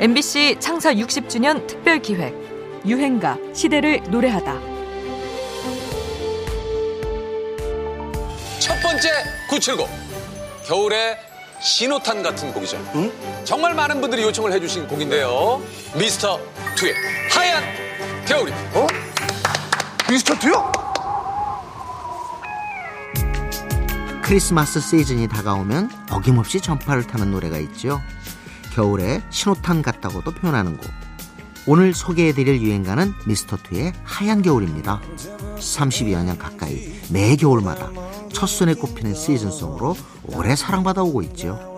MBC 창사 60주년 특별 기획 유행가 시대를 노래하다. 첫 번째 979 겨울에 신호탄 같은 곡이죠. 정말 많은 분들이 요청을 해주신 곡인데요. 미스터 투의 하얀 겨울이. 어? 미스터 투요? 크리스마스 시즌이 다가오면 어김없이 전파를 타는 노래가 있죠. 겨울에 신호탄 같다고도 표현하는 곡. 오늘 소개해드릴 유행가는 미스터투의 하얀 겨울입니다. 32여 년 가까이 매 겨울마다 첫눈에 꼽히는 시즌송으로 오래 사랑받아 오고 있죠.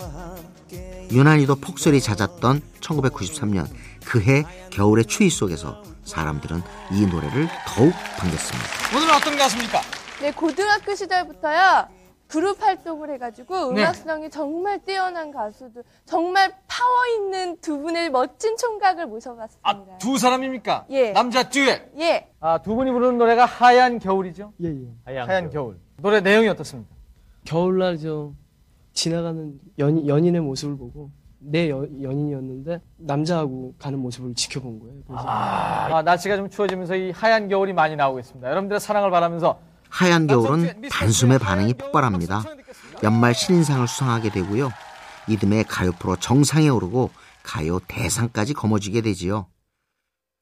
유난히도 폭설이 잦았던 1993년 그해 겨울의 추위 속에서 사람들은 이 노래를 더욱 반겼습니다. 오늘은 어떤 가수입니까? 네, 고등학교 시절부터요. 그룹 활동을 해가지고 네. 음악성이 정말 뛰어난 가수들, 정말 파워 있는 두 분의 멋진 총각을 모셔봤습니다. 아, 두 사람입니까? 예. 남자 듀엣. 예, 아, 두 분이 부르는 노래가 하얀 겨울이죠? 예, 예. 하얀, 겨울. 노래 내용이 어떻습니다? 겨울날 저 지나가는 연, 연인의 모습을 보고 내 여, 연인이었는데 남자하고 가는 모습을 지켜본 거예요. 그래서 아, 날씨가 좀 추워지면서 이 하얀 겨울이 많이 나오고 있습니다. 여러분들의 사랑을 바라면서 하얀 겨울은 단숨에 반응이 폭발합니다. 연말 신인상을 수상하게 되고요. 이듬해 가요 프로 정상에 오르고 가요 대상까지 거머쥐게 되지요.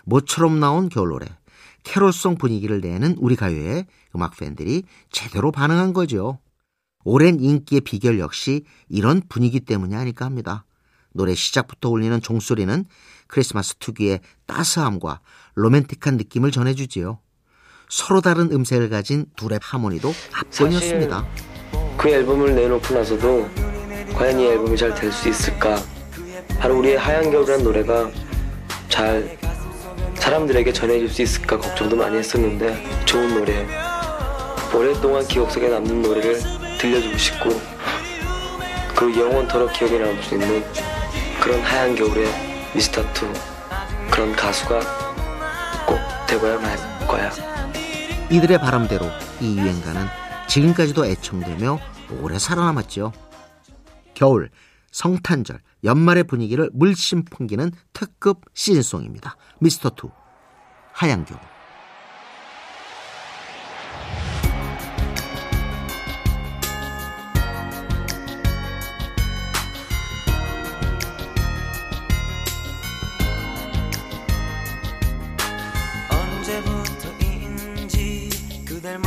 모처럼 나온 겨울 노래, 캐롤송 분위기를 내는 우리 가요에 음악 팬들이 제대로 반응한 거죠. 오랜 인기의 비결 역시 이런 분위기 때문이 아닐까 합니다. 노래 시작부터 울리는 종소리는 크리스마스 특유의 따스함과 로맨틱한 느낌을 전해주지요. 서로 다른 음색을 가진 둘의 하모니도 압권이었습니다. 그 앨범을 내놓고 나서도 과연 이 앨범이 잘 될 수 있을까? 바로 우리의 하얀 겨울이라는 노래가 잘 사람들에게 전해질 수 있을까 걱정도 많이 했었는데 좋은 노래, 오랫동안 기억 속에 남는 노래를 들려주고 싶고 그리고 영원토록 기억에 남을 수 있는 그런 하얀 겨울의 미스터2 그런 가수가 꼭 되고야 말 거야. 이들의 바람대로 이 유행가는 지금까지도 애청되며 오래 살아남았죠. 겨울, 성탄절, 연말의 분위기를 물씬 풍기는 특급 시즌송입니다. 미스터2 하얀 겨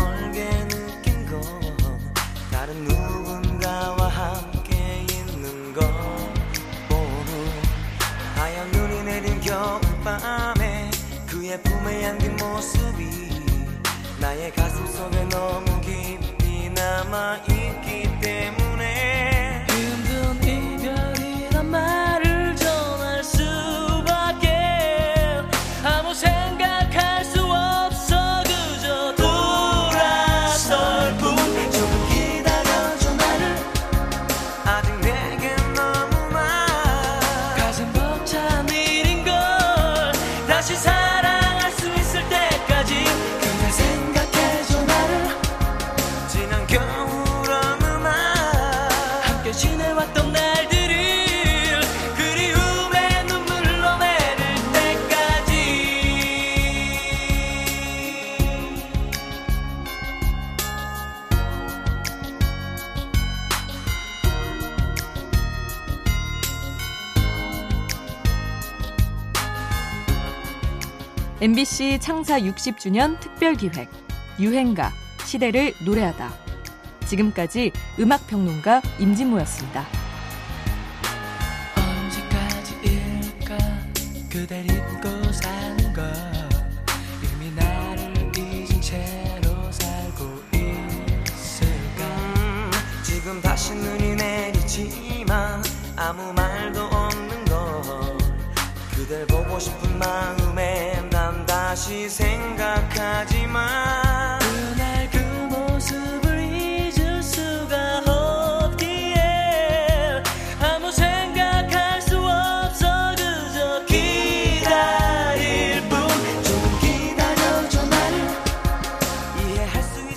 멀게 느낀 거. 다른 누군가와 함께 있는 거. 오후 하얀 눈이 내린 겨울밤에 그의 품에 안긴 모습이 나의 가슴 속에 너무 깊이 남아있기 MBC 창사 60주년 특별 기획 유행가 시대를 노래하다. 지금까지 음악 평론가 임진모였습니다. 언제까지일까 그댈 잊고 있을까 지금 다시 눈이 내리지만 아무 말도 없는 걸 그댈 보고 싶은 마음에 난 다시 생각하지만